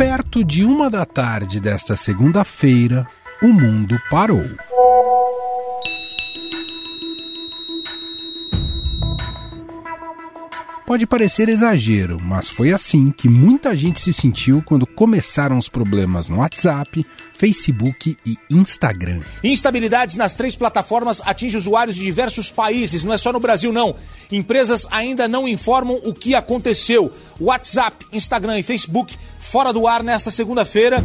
perto de uma da tarde desta segunda-feira, o mundo parou. Pode parecer exagero, mas foi assim que muita gente se sentiu quando começaram os problemas no WhatsApp, Facebook e Instagram. Instabilidades nas três plataformas atingem usuários de diversos países, não é só no Brasil não. Empresas ainda não informam o que aconteceu. WhatsApp, Instagram e Facebook fora do ar nesta segunda-feira.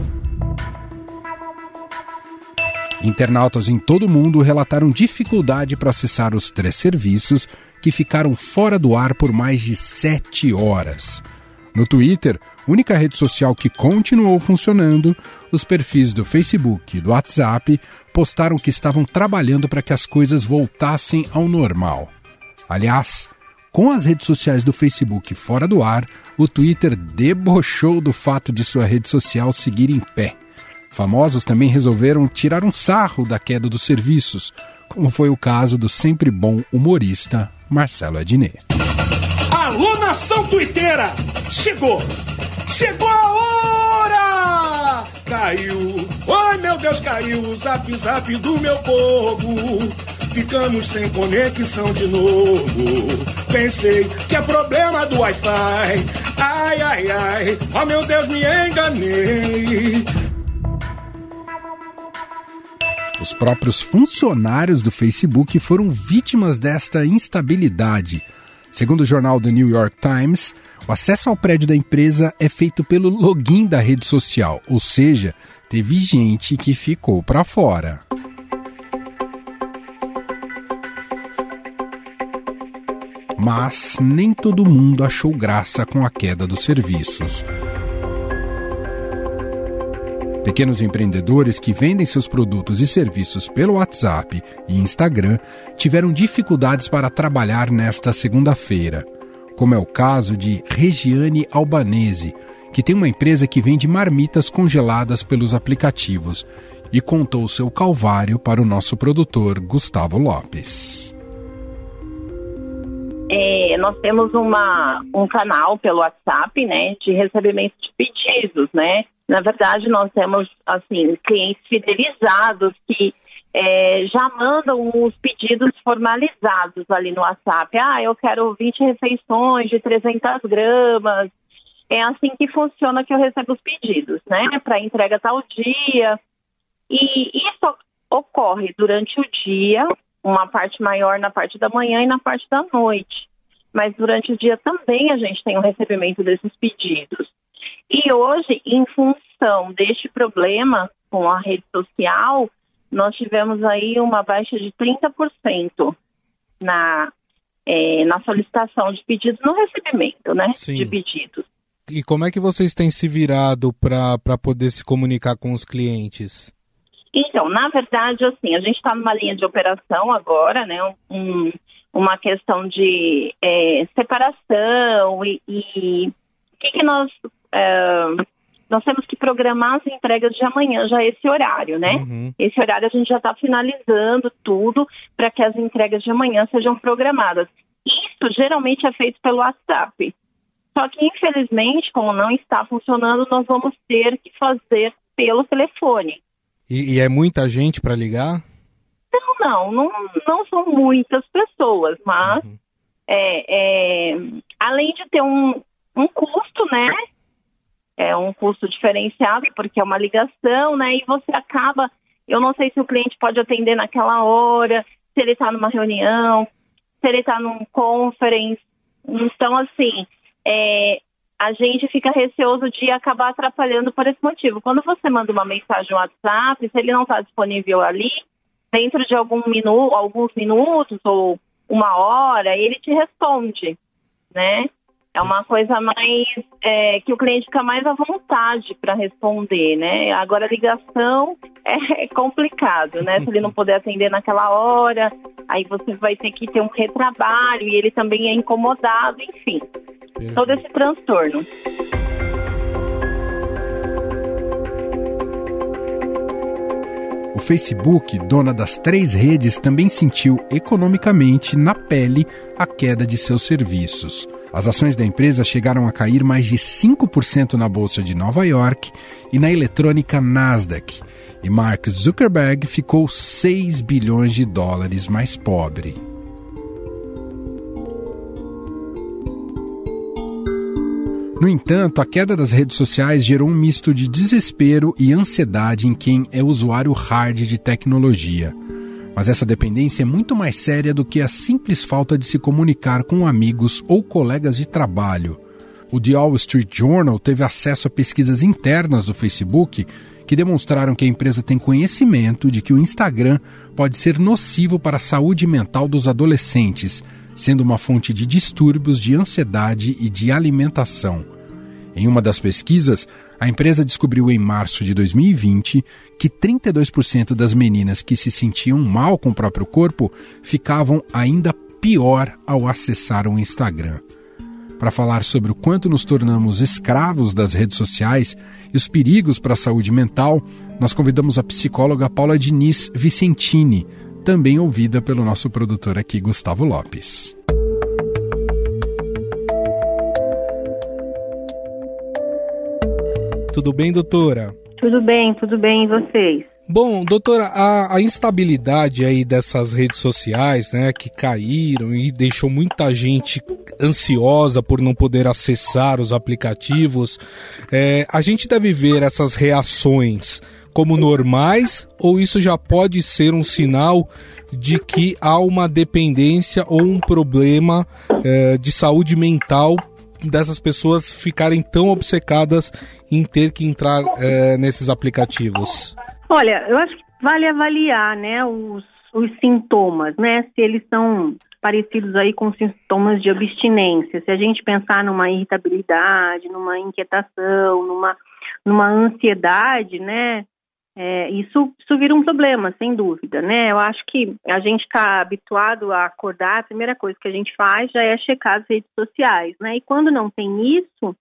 Internautas em todo o mundo relataram dificuldade para acessar os três serviços que ficaram fora do ar por mais de sete horas. No Twitter, única rede social que continuou funcionando, os perfis do Facebook e do WhatsApp postaram que estavam trabalhando para que as coisas voltassem ao normal. Aliás, com as redes sociais do Facebook fora do ar, o Twitter debochou do fato de sua rede social seguir em pé. Famosos também resolveram tirar um sarro da queda dos serviços, como foi o caso do sempre bom humorista Marcelo Adnet. Alô, nação tuiteira! Chegou! Chegou a hora! Caiu! Ai, meu Deus, caiu o zap zap do meu povo! Ficamos sem conexão de novo. Pensei que é problema do Wi-Fi. Ai, ai, ai, oh meu Deus, me enganei. Os próprios funcionários do Facebook foram vítimas desta instabilidade. Segundo o jornal The New York Times, o acesso ao prédio da empresa é feito pelo login da rede social, ou seja, teve gente que ficou para fora. Mas nem todo mundo achou graça com a queda dos serviços. Pequenos empreendedores que vendem seus produtos e serviços pelo WhatsApp e Instagram tiveram dificuldades para trabalhar nesta segunda-feira, como é o caso de Regiane Albanese, que tem uma empresa que vende marmitas congeladas pelos aplicativos e contou seu calvário para o nosso produtor Gustavo Lopes. É, nós temos uma, um canal pelo WhatsApp, né, de recebimento de pedidos, né? Na verdade, nós temos, assim, clientes fidelizados que é, já mandam os pedidos formalizados ali no WhatsApp. Ah, eu quero 20 refeições de 300 gramas. É assim que funciona que eu recebo os pedidos, né? Para entrega tal dia. E isso ocorre durante o dia, uma parte maior na parte da manhã e na parte da noite. Mas durante o dia também a gente tem o recebimento desses pedidos. E hoje, em função deste problema com a rede social, nós tivemos aí uma baixa de 30% na, é, na solicitação de pedidos, no recebimento né, Sim. de pedidos. E como é que vocês têm se virado para poder se comunicar com os clientes? Então, na verdade, assim, a gente está numa linha de operação agora, né? Um, uma questão de é, separação e, e o que, que nós uh, nós temos que programar as entregas de amanhã, já esse horário, né? Uhum. Esse horário a gente já está finalizando tudo para que as entregas de amanhã sejam programadas. Isso geralmente é feito pelo WhatsApp. Só que, infelizmente, como não está funcionando, nós vamos ter que fazer pelo telefone. E, e é muita gente para ligar? Não, não, não, não são muitas pessoas, mas uhum. é, é, além de ter um, um custo, né? É um custo diferenciado, porque é uma ligação, né? E você acaba, eu não sei se o cliente pode atender naquela hora, se ele está numa reunião, se ele está num conference. Então, assim, é, a gente fica receoso de acabar atrapalhando por esse motivo. Quando você manda uma mensagem no WhatsApp, se ele não está disponível ali, dentro de algum minu alguns minutos ou uma hora, ele te responde, né? É uma coisa mais é, que o cliente fica mais à vontade para responder, né? Agora a ligação é complicado, né? Se ele não puder atender naquela hora, aí você vai ter que ter um retrabalho e ele também é incomodado, enfim. Perfeito. Todo esse transtorno. O Facebook, dona das três redes, também sentiu economicamente na pele a queda de seus serviços. As ações da empresa chegaram a cair mais de 5% na bolsa de Nova York e na eletrônica Nasdaq. E Mark Zuckerberg ficou 6 bilhões de dólares mais pobre. No entanto, a queda das redes sociais gerou um misto de desespero e ansiedade em quem é usuário hard de tecnologia. Mas essa dependência é muito mais séria do que a simples falta de se comunicar com amigos ou colegas de trabalho. O The Wall Street Journal teve acesso a pesquisas internas do Facebook que demonstraram que a empresa tem conhecimento de que o Instagram pode ser nocivo para a saúde mental dos adolescentes sendo uma fonte de distúrbios de ansiedade e de alimentação. Em uma das pesquisas, a empresa descobriu em março de 2020 que 32% das meninas que se sentiam mal com o próprio corpo ficavam ainda pior ao acessar o Instagram. Para falar sobre o quanto nos tornamos escravos das redes sociais e os perigos para a saúde mental, nós convidamos a psicóloga Paula Diniz Vicentini, também ouvida pelo nosso produtor aqui, Gustavo Lopes. Tudo bem, doutora? Tudo bem, tudo bem, e vocês? Bom, doutora, a, a, instabilidade aí dessas redes sociais, né, que caíram e deixou muita gente ansiosa por não poder acessar os aplicativos, é, a gente deve ver essas reações como normais ou isso já pode ser um sinal de que há uma dependência ou um problema é, de saúde mental dessas pessoas ficarem tão obcecadas em ter que entrar é, nesses aplicativos? Olha, eu acho que vale avaliar, né, os, os sintomas, né, se eles são parecidos aí com sintomas de abstinência. Se a gente pensar numa irritabilidade, numa inquietação, numa, numa ansiedade, né, é, isso, isso vira um problema, sem dúvida, né? Eu acho que a gente está habituado a acordar, a primeira coisa que a gente faz já é checar as redes sociais, né? E quando não tem isso,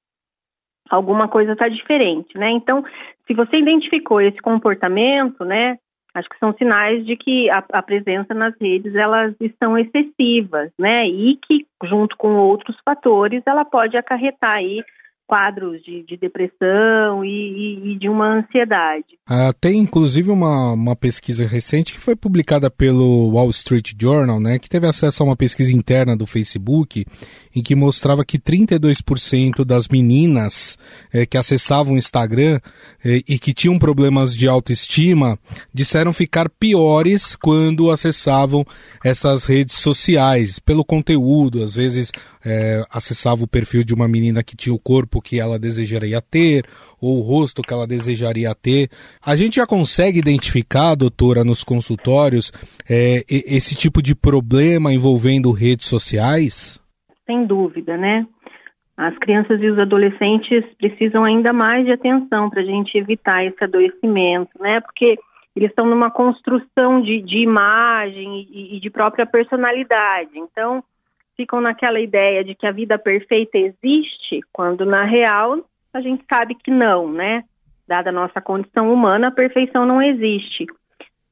alguma coisa está diferente, né? Então, se você identificou esse comportamento, né? Acho que são sinais de que a, a presença nas redes elas estão excessivas, né? E que junto com outros fatores ela pode acarretar aí quadros de, de depressão e, e, de uma ansiedade. Ah, tem inclusive uma, uma pesquisa recente que foi publicada pelo Wall Street Journal, né, que teve acesso a uma pesquisa interna do Facebook, em que mostrava que 32% das meninas eh, que acessavam o Instagram eh, e que tinham problemas de autoestima disseram ficar piores quando acessavam essas redes sociais, pelo conteúdo, às vezes é, acessava o perfil de uma menina que tinha o corpo que ela desejaria ter, ou o rosto que ela desejaria ter. A gente já consegue identificar, doutora, nos consultórios, é, esse tipo de problema envolvendo redes sociais? Sem dúvida, né? As crianças e os adolescentes precisam ainda mais de atenção para a gente evitar esse adoecimento, né? Porque eles estão numa construção de, de imagem e, e de própria personalidade. Então, ficam naquela ideia de que a vida perfeita existe, quando na real a gente sabe que não, né? Dada a nossa condição humana, a perfeição não existe.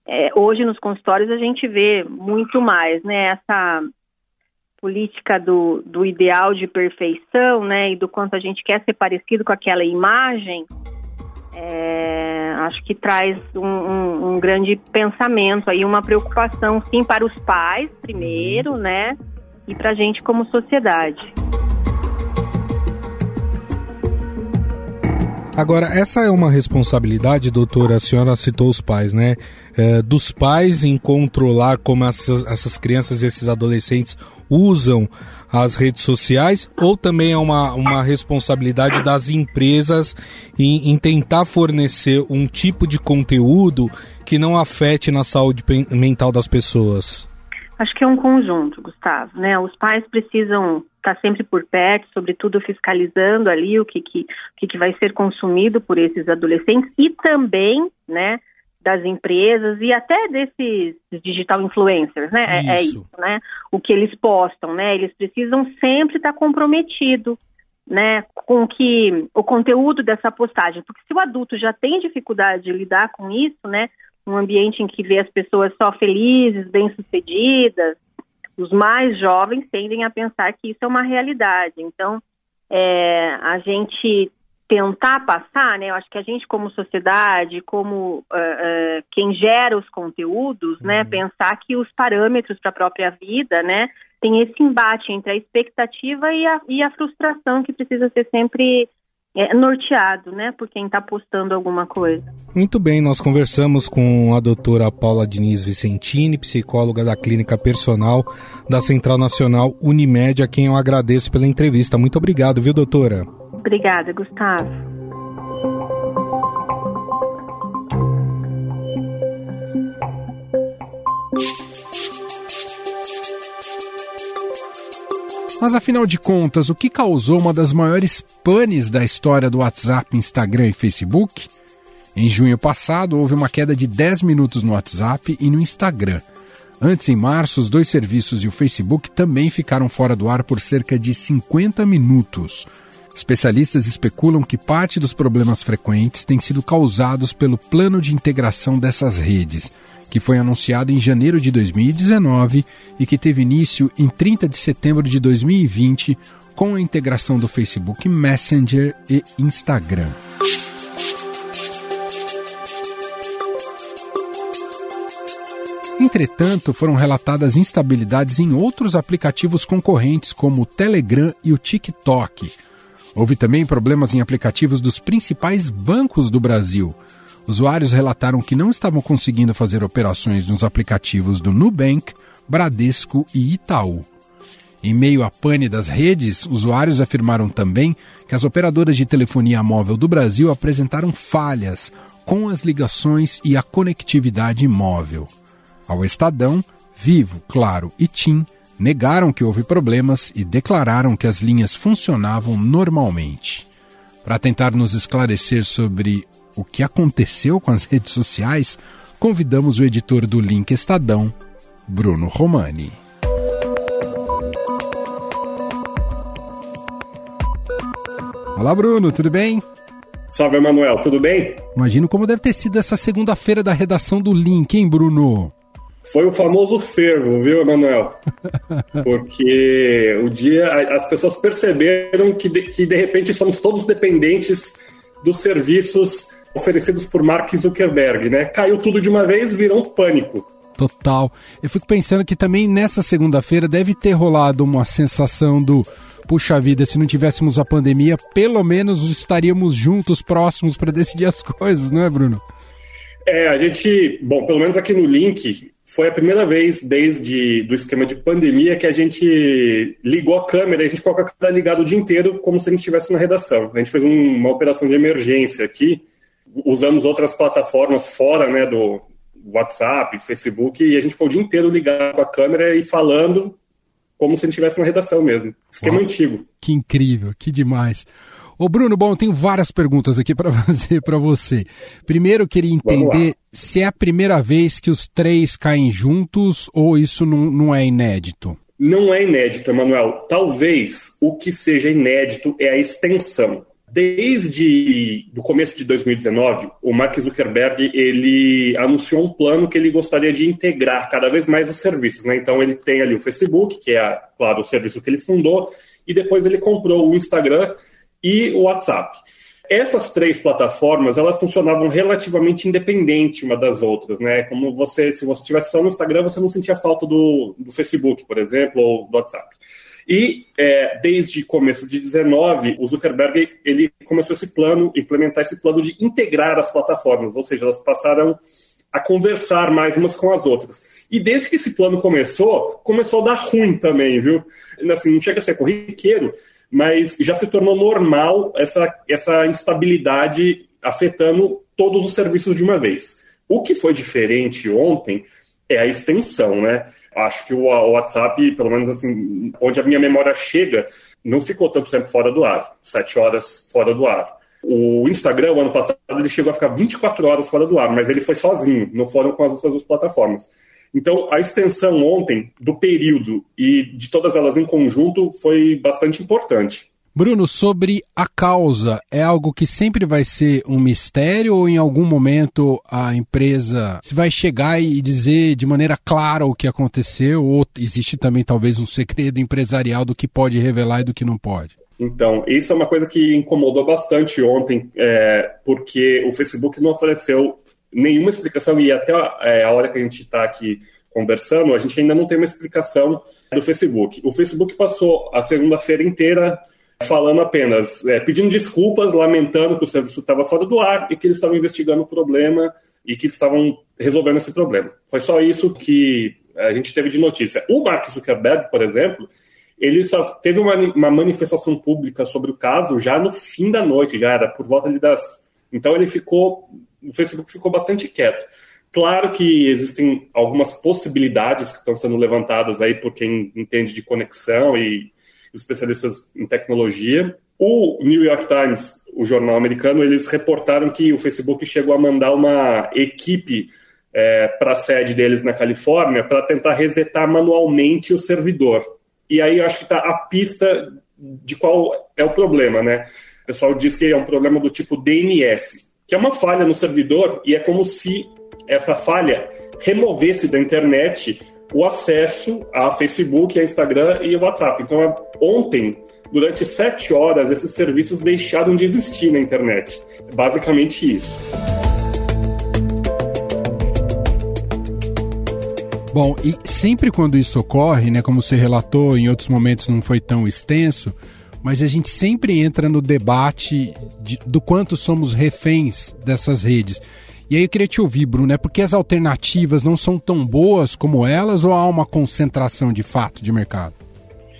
É, hoje nos consultórios a gente vê muito mais, né? Essa política do, do ideal de perfeição, né? E do quanto a gente quer ser parecido com aquela imagem, é, acho que traz um, um, um, grande pensamento aí, uma preocupação, sim, para os pais primeiro, né? E para a gente como sociedade. Agora, essa é uma responsabilidade, doutora, a senhora citou os pais, né? É, dos pais em controlar como essas, essas crianças e esses adolescentes usam as redes sociais, ou também é uma, uma responsabilidade das empresas em, em tentar fornecer um tipo de conteúdo que não afete na saúde mental das pessoas? Acho que é um conjunto, Gustavo, né? Os pais precisam estar sempre por perto, sobretudo fiscalizando ali o que, que, o que, vai ser consumido por esses adolescentes e também, né, das empresas e até desses digital influencers, né? Isso. É, é isso, né? O que eles postam, né? Eles precisam sempre estar comprometidos, né, com que o conteúdo dessa postagem, porque se o adulto já tem dificuldade de lidar com isso, né, um ambiente em que vê as pessoas só felizes, bem-sucedidas, os mais jovens tendem a pensar que isso é uma realidade. Então, é, a gente tentar passar, né? Eu acho que a gente como sociedade, como uh, uh, quem gera os conteúdos, né, uhum. né, pensar que os parâmetros para a própria vida, né, tem esse embate entre a expectativa e a, e a frustração que precisa ser sempre é, norteado, né, por quem está postando alguma coisa. Muito bem, nós conversamos com a doutora Paula Diniz Vicentini, psicóloga da Clínica Personal da Central Nacional Unimed, a quem eu agradeço pela entrevista. Muito obrigado, viu, doutora? Obrigada, Gustavo. Mas afinal de contas, o que causou uma das maiores panes da história do WhatsApp, Instagram e Facebook? Em junho passado, houve uma queda de 10 minutos no WhatsApp e no Instagram. Antes, em março, os dois serviços e o Facebook também ficaram fora do ar por cerca de 50 minutos. Especialistas especulam que parte dos problemas frequentes têm sido causados pelo plano de integração dessas redes, que foi anunciado em janeiro de 2019 e que teve início em 30 de setembro de 2020 com a integração do Facebook Messenger e Instagram. Entretanto, foram relatadas instabilidades em outros aplicativos concorrentes, como o Telegram e o TikTok, Houve também problemas em aplicativos dos principais bancos do Brasil. Usuários relataram que não estavam conseguindo fazer operações nos aplicativos do Nubank, Bradesco e Itaú. Em meio à pane das redes, usuários afirmaram também que as operadoras de telefonia móvel do Brasil apresentaram falhas com as ligações e a conectividade móvel. Ao Estadão, Vivo, Claro e TIM negaram que houve problemas e declararam que as linhas funcionavam normalmente. Para tentar nos esclarecer sobre o que aconteceu com as redes sociais, convidamos o editor do Link Estadão, Bruno Romani. Olá, Bruno, tudo bem? Salve, Emanuel, tudo bem? Imagino como deve ter sido essa segunda-feira da redação do Link, hein, Bruno? Foi o famoso fervo, viu, Emanuel? Porque o dia as pessoas perceberam que de, que de repente somos todos dependentes dos serviços oferecidos por Mark Zuckerberg, né? Caiu tudo de uma vez, virou um pânico. Total. Eu fico pensando que também nessa segunda-feira deve ter rolado uma sensação do puxa vida, se não tivéssemos a pandemia, pelo menos estaríamos juntos, próximos para decidir as coisas, não é, Bruno? É, a gente, bom, pelo menos aqui no Link, foi a primeira vez desde do esquema de pandemia que a gente ligou a câmera e a gente com a câmera ligada o dia inteiro como se a gente estivesse na redação. A gente fez um, uma operação de emergência aqui, usamos outras plataformas fora né, do WhatsApp, Facebook, e a gente ficou o dia inteiro ligado com a câmera e falando como se a gente estivesse na redação mesmo. Esquema Uau, antigo. Que incrível, que demais. Ô Bruno, bom, tenho várias perguntas aqui para fazer para você. Primeiro, eu queria entender se é a primeira vez que os três caem juntos ou isso não, não é inédito. Não é inédito, Emanuel. Talvez o que seja inédito é a extensão. Desde o começo de 2019, o Mark Zuckerberg ele anunciou um plano que ele gostaria de integrar cada vez mais os serviços. Né? Então ele tem ali o Facebook, que é, claro, o serviço que ele fundou, e depois ele comprou o Instagram, e o WhatsApp. Essas três plataformas, elas funcionavam relativamente independente uma das outras, né? Como você, se você tivesse só no Instagram, você não sentia falta do, do Facebook, por exemplo, ou do WhatsApp. E é, desde começo de 19, o Zuckerberg ele começou esse plano, implementar esse plano de integrar as plataformas, ou seja, elas passaram a conversar mais umas com as outras. E desde que esse plano começou, começou a dar ruim também, viu? Assim, não chega a ser corriqueiro, mas já se tornou normal essa, essa instabilidade afetando todos os serviços de uma vez. O que foi diferente ontem é a extensão, né? Acho que o WhatsApp, pelo menos assim, onde a minha memória chega, não ficou tanto tempo fora do ar, sete horas fora do ar. O Instagram, ano passado, ele chegou a ficar 24 horas fora do ar, mas ele foi sozinho, não foram com as outras duas plataformas. Então, a extensão ontem do período e de todas elas em conjunto foi bastante importante. Bruno, sobre a causa, é algo que sempre vai ser um mistério ou em algum momento a empresa vai chegar e dizer de maneira clara o que aconteceu ou existe também talvez um segredo empresarial do que pode revelar e do que não pode? Então, isso é uma coisa que incomodou bastante ontem, é, porque o Facebook não ofereceu nenhuma explicação e até é, a hora que a gente está aqui conversando, a gente ainda não tem uma explicação do Facebook. O Facebook passou a segunda-feira inteira falando apenas, é, pedindo desculpas, lamentando que o serviço estava fora do ar e que eles estavam investigando o problema e que eles estavam resolvendo esse problema. Foi só isso que a gente teve de notícia. O Mark Zuckerberg, por exemplo, ele só teve uma, uma manifestação pública sobre o caso já no fim da noite, já era por volta das. Então ele ficou, o Facebook ficou bastante quieto. Claro que existem algumas possibilidades que estão sendo levantadas aí por quem entende de conexão e especialistas em tecnologia. O New York Times, o jornal americano, eles reportaram que o Facebook chegou a mandar uma equipe é, para a sede deles na Califórnia para tentar resetar manualmente o servidor. E aí eu acho que está a pista de qual é o problema, né? O pessoal diz que é um problema do tipo DNS, que é uma falha no servidor e é como se essa falha removesse da internet o acesso a Facebook, a Instagram e WhatsApp. Então, ontem, durante sete horas, esses serviços deixaram de existir na internet. É basicamente isso. Bom, e sempre quando isso ocorre, né, como você relatou, em outros momentos não foi tão extenso, mas a gente sempre entra no debate de, do quanto somos reféns dessas redes. E aí eu queria te ouvir, Bruno, é porque as alternativas não são tão boas como elas ou há uma concentração de fato de mercado?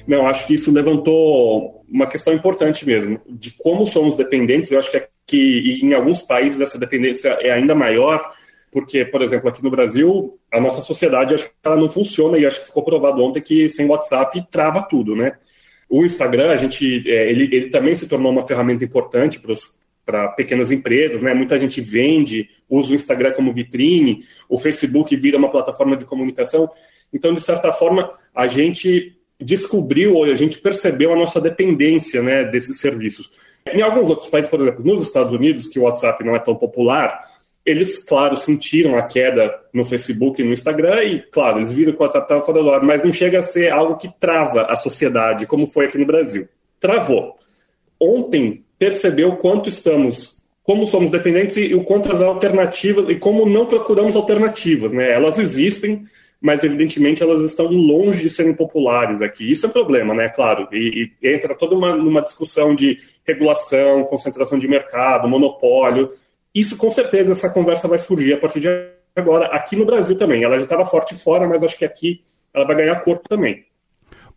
Não, acho que isso levantou uma questão importante mesmo, de como somos dependentes. Eu acho que, em alguns países essa dependência é ainda maior, porque, por exemplo, aqui no Brasil, a nossa sociedade acho que ela não funciona e acho que ficou provado ontem que sem WhatsApp trava tudo, né? O Instagram, a gente, é, ele, ele também se tornou uma ferramenta importante para os para pequenas empresas, né? Muita gente vende, usa o Instagram como vitrine, o Facebook vira uma plataforma de comunicação. Então, de certa forma, a gente descobriu ou a gente percebeu a nossa dependência, né, desses serviços. Em alguns outros países, por exemplo, nos Estados Unidos, que o WhatsApp não é tão popular, eles, claro, sentiram a queda no Facebook e no Instagram e, claro, eles viram que o WhatsApp estava fora do ar, mas não chega a ser algo que trava a sociedade, como foi aqui no Brasil. Travou. Ontem, perceber o quanto estamos, como somos dependentes e, o quanto as alternativas, e como não procuramos alternativas, né? Elas existem, mas evidentemente elas estão longe de serem populares aqui. Isso é um problema, né? Claro, e, e entra toda uma discussão de regulação, concentração de mercado, monopólio. Isso com certeza essa conversa vai surgir a partir de agora aqui no Brasil também. Ela já estava forte fora, mas acho que aqui ela vai ganhar corpo também.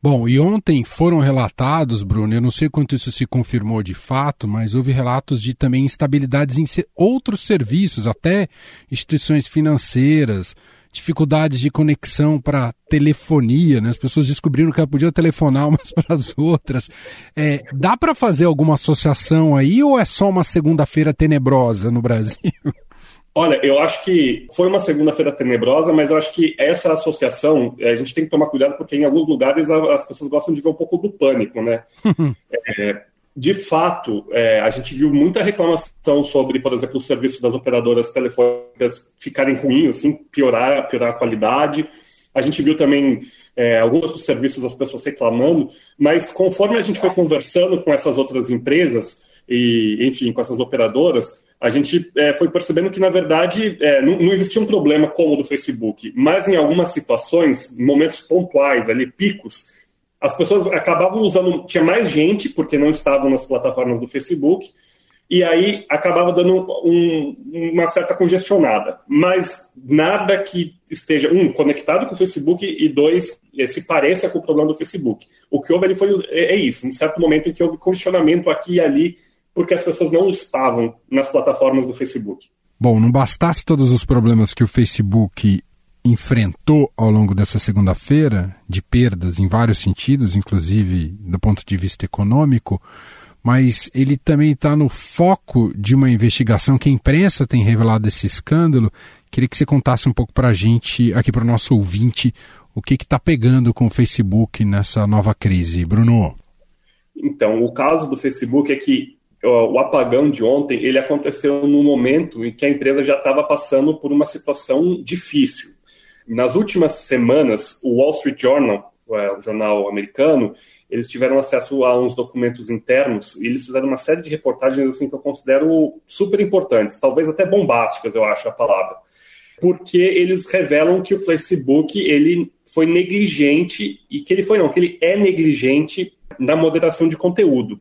Bom, e ontem foram relatados, Bruno, eu não sei quanto isso se confirmou de fato, mas houve relatos de também instabilidades em outros serviços, até instituições financeiras, dificuldades de conexão para telefonia, né? As pessoas descobriram que podiam telefonar umas para as outras. É, dá para fazer alguma associação aí ou é só uma segunda-feira tenebrosa no Brasil? Olha, eu acho que foi uma segunda-feira tenebrosa, mas eu acho que essa associação, eh, a gente tem que tomar cuidado, porque em alguns lugares as pessoas gostam de ver um pouco do pânico, né? é, de fato, é, a gente viu muita reclamação sobre, por exemplo, os serviços das operadoras telefônicas ficarem ruins, assim, piorar, piorar a qualidade. A gente viu também é, alguns outros serviços das pessoas reclamando, mas conforme a gente foi conversando com essas outras empresas, e, enfim, com essas operadoras, a gente é, foi percebendo que, na verdade, é, não, não, existia um problema como o do Facebook, mas em algumas situações, momentos pontuais, ali, picos, as pessoas acabavam usando, tinha mais gente, porque não estavam nas plataformas do Facebook, e aí acabava dando um, uma certa congestionada. Mas nada que esteja, um, conectado com o Facebook, e dois, se pareça com o problema do Facebook. O que houve ali foi, é, é isso, um certo momento em que houve congestionamento aqui e ali, porque as pessoas não estavam nas plataformas do Facebook. Bom, não bastasse todos os problemas que o Facebook enfrentou ao longo dessa segunda-feira, de perdas em vários sentidos, inclusive do ponto de vista econômico, mas ele também está no foco de uma investigação que a imprensa tem revelado esse escândalo. Queria que você contasse um pouco para a gente, aqui para o nosso ouvinte, o que está pegando com o Facebook nessa nova crise. Bruno. Então, o caso do Facebook é que o apagão de ontem ele aconteceu no momento em que a empresa já estava passando por uma situação difícil. Nas últimas semanas, o Wall Street Journal, é, o jornal americano, eles tiveram acesso a uns documentos internos e eles fizeram uma série de reportagens assim que eu considero super importantes, talvez até bombásticas, eu acho a palavra, porque eles revelam que o Facebook ele foi negligente e que ele foi não, que ele é negligente na moderação de conteúdo.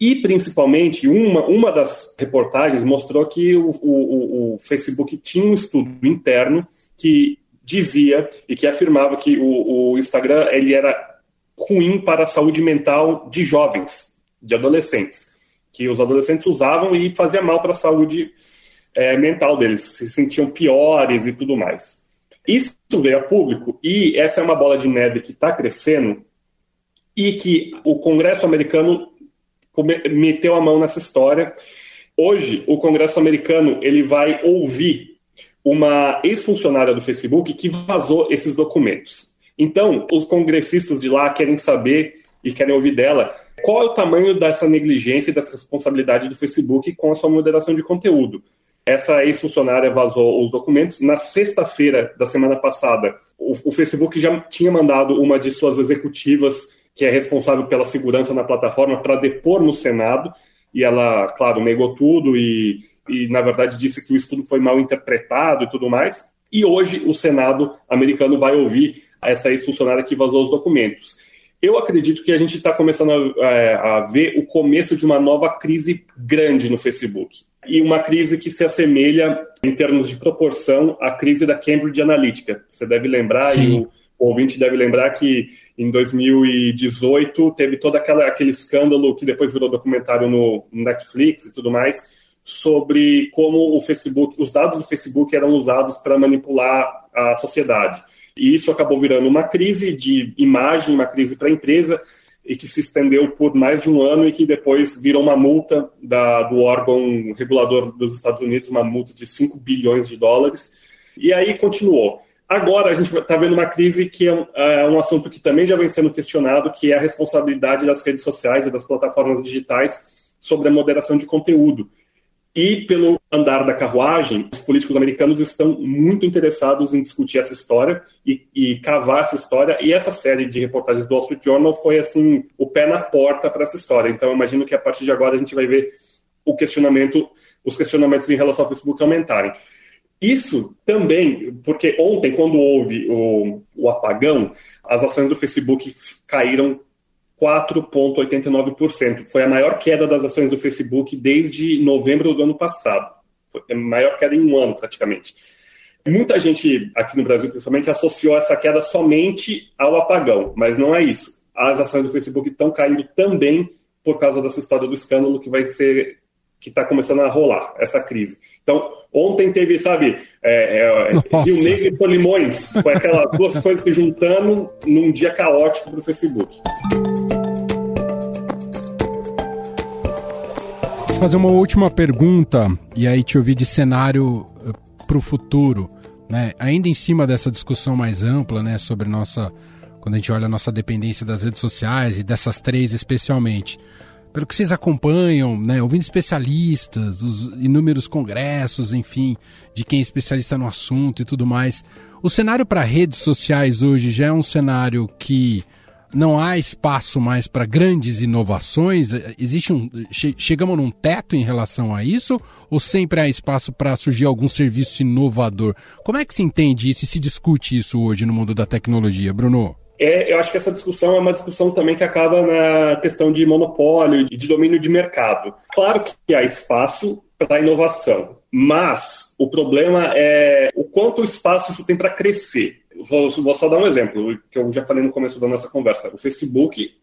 E, principalmente, uma, uma das reportagens mostrou que o, o, o Facebook tinha um estudo interno que dizia e que afirmava que o, o Instagram ele era ruim para a saúde mental de jovens, de adolescentes, que os adolescentes usavam e fazia mal para a saúde é, mental deles, se sentiam piores e tudo mais. Isso veio a público e essa é uma bola de neve que está crescendo e que o Congresso americano meteu a mão nessa história. Hoje, o Congresso americano ele vai ouvir uma ex-funcionária do Facebook que vazou esses documentos. Então, os congressistas de lá querem saber e querem ouvir dela qual é o tamanho dessa negligência e dessa responsabilidade do Facebook com a sua moderação de conteúdo. Essa ex-funcionária vazou os documentos. Na sexta-feira da semana passada, o, o, Facebook já tinha mandado uma de suas executivas, que é responsável pela segurança na plataforma, para depor no Senado. E ela, claro, negou tudo e, e, na verdade, disse que o estudo foi mal interpretado e tudo mais. E hoje o Senado americano vai ouvir essa ex-funcionária que vazou os documentos. Eu acredito que a gente está começando a, é, a, ver o começo de uma nova crise grande no Facebook. E uma crise que se assemelha, em termos de proporção, à crise da Cambridge Analytica. Você deve lembrar, Sim. e o, o ouvinte deve lembrar que em 2018 teve todo aquela, aquele escândalo que depois virou documentário no Netflix e tudo mais, sobre como o Facebook, os dados do Facebook eram usados para manipular a sociedade. E isso acabou virando uma crise de imagem, uma crise para a empresa, e que se estendeu por mais de um ano e que depois virou uma multa da, do órgão regulador dos Estados Unidos, uma multa de 5 bilhões de dólares. E aí continuou. Agora a gente está vendo uma crise que é um, é um, assunto que também já vem sendo questionado, que é a responsabilidade das redes sociais e das plataformas digitais sobre a moderação de conteúdo. E pelo andar da carruagem, os políticos americanos estão muito interessados em discutir essa história e, e cavar essa história. E essa série de reportagens do Wall Street Journal foi assim o pé na porta para essa história. Então, imagino que a partir de agora a gente vai ver o questionamento, os questionamentos em relação ao Facebook aumentarem. Isso também, porque ontem, quando houve o, o apagão, as ações do Facebook caíram 4,89%. Foi a maior queda das ações do Facebook desde novembro do ano passado. Foi a maior queda em um ano, praticamente. Muita gente aqui no Brasil, principalmente, associou essa queda somente ao apagão, mas não é isso. As ações do Facebook estão caindo também por causa dessa história do escândalo que vai ser que está começando a rolar essa crise. Então, ontem teve, sabe, é, é, Rio Negro e Polimões, foi aquelas duas coisas se juntando num dia caótico para o Facebook. fazer uma última pergunta e aí te ouvir de cenário eh, para o futuro, né? Ainda em cima dessa discussão mais ampla, né, sobre nossa quando a gente olha a nossa dependência das redes sociais e dessas três especialmente. Pelo que vocês acompanham, né, ouvindo especialistas, os inúmeros congressos, enfim, de quem é especialista no assunto e tudo mais, o cenário para redes sociais hoje já é um cenário que não há espaço mais para grandes inovações? Existe um, che chegamos num teto em relação a isso? Ou sempre há espaço para surgir algum serviço inovador? Como é que se entende isso e se discute isso hoje no mundo da tecnologia, Bruno? É, eu acho que essa discussão é uma discussão também que acaba na questão de monopólio e de domínio de mercado. Claro que há espaço para inovação, mas o problema é o quanto espaço isso tem para crescer. Vou, vou, só dar um exemplo, que eu já falei no começo da nossa conversa. O Facebook,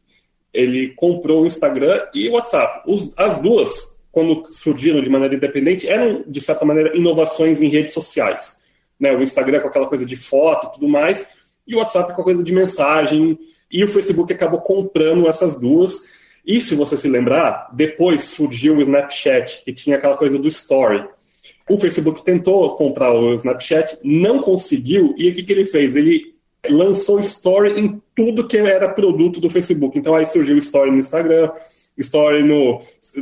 ele comprou o Instagram e o WhatsApp. Os, as duas, quando surgiram de maneira independente, eram, de certa maneira, inovações em redes sociais. Né? O Instagram com aquela coisa de foto e tudo mais, e o WhatsApp com a coisa de mensagem. E o Facebook acabou comprando essas duas. E se você se lembrar, depois surgiu o Snapchat, que tinha aquela coisa do Story. O Facebook tentou comprar o Snapchat, não conseguiu, e o que, que ele fez? Ele lançou Story em tudo que era produto do Facebook. Então aí surgiu Story no Instagram, Story no.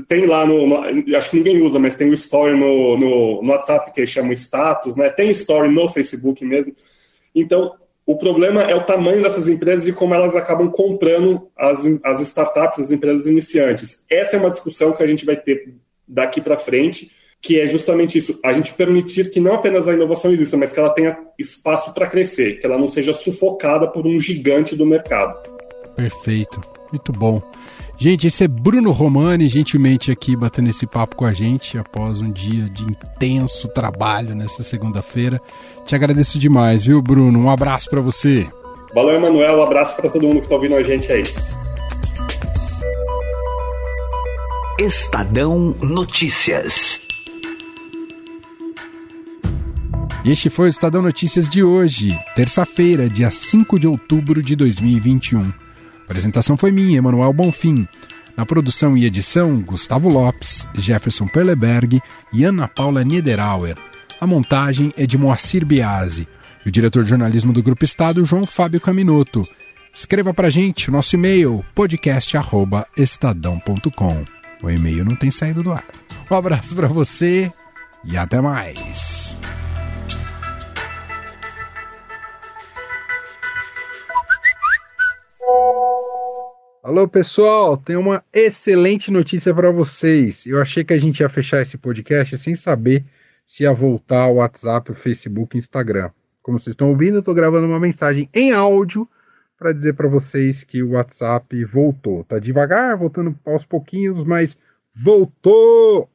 Tem lá no, no, Acho que ninguém usa, mas tem o Story no, no, no WhatsApp, que eles chamam status, né? Tem Story no Facebook mesmo. Então, o problema é o tamanho dessas empresas e como elas acabam comprando as, as startups, as empresas iniciantes. Essa é uma discussão que a gente vai ter daqui para frente, que é justamente isso: a gente permitir que não apenas a inovação exista, mas que ela tenha espaço para crescer, que ela não seja sufocada por um gigante do mercado. Perfeito, muito bom. Gente, esse é Bruno Romani, gentilmente aqui batendo esse papo com a gente após um dia de intenso trabalho nessa segunda-feira. Te agradeço demais, viu, Bruno? Um abraço para você. Valeu, Emanuel. Um abraço para todo mundo que está ouvindo a gente aí. Estadão Notícias. Este foi o Estadão Notícias de hoje, terça-feira, dia 5 de outubro de 2021. Apresentação foi minha, Emanuel Bonfim. Na produção e edição, Gustavo Lopes, Jefferson Perleberg e Ana Paula Niederauer. A montagem é de Moacir Biasi. E o diretor de jornalismo do Grupo Estado, João Fábio Caminoto. Escreva para gente o nosso e-mail, podcast.estadão.com. O e-mail não tem saído do ar. Um abraço para você e até mais. Alô, pessoal, tenho uma excelente notícia para vocês. Eu achei que a gente ia fechar esse podcast sem saber se ia voltar o WhatsApp, o Facebook o Instagram. Como vocês estão ouvindo, eu estou gravando uma mensagem em áudio para dizer para vocês que o WhatsApp voltou. Tá devagar, voltando aos pouquinhos, mas voltou!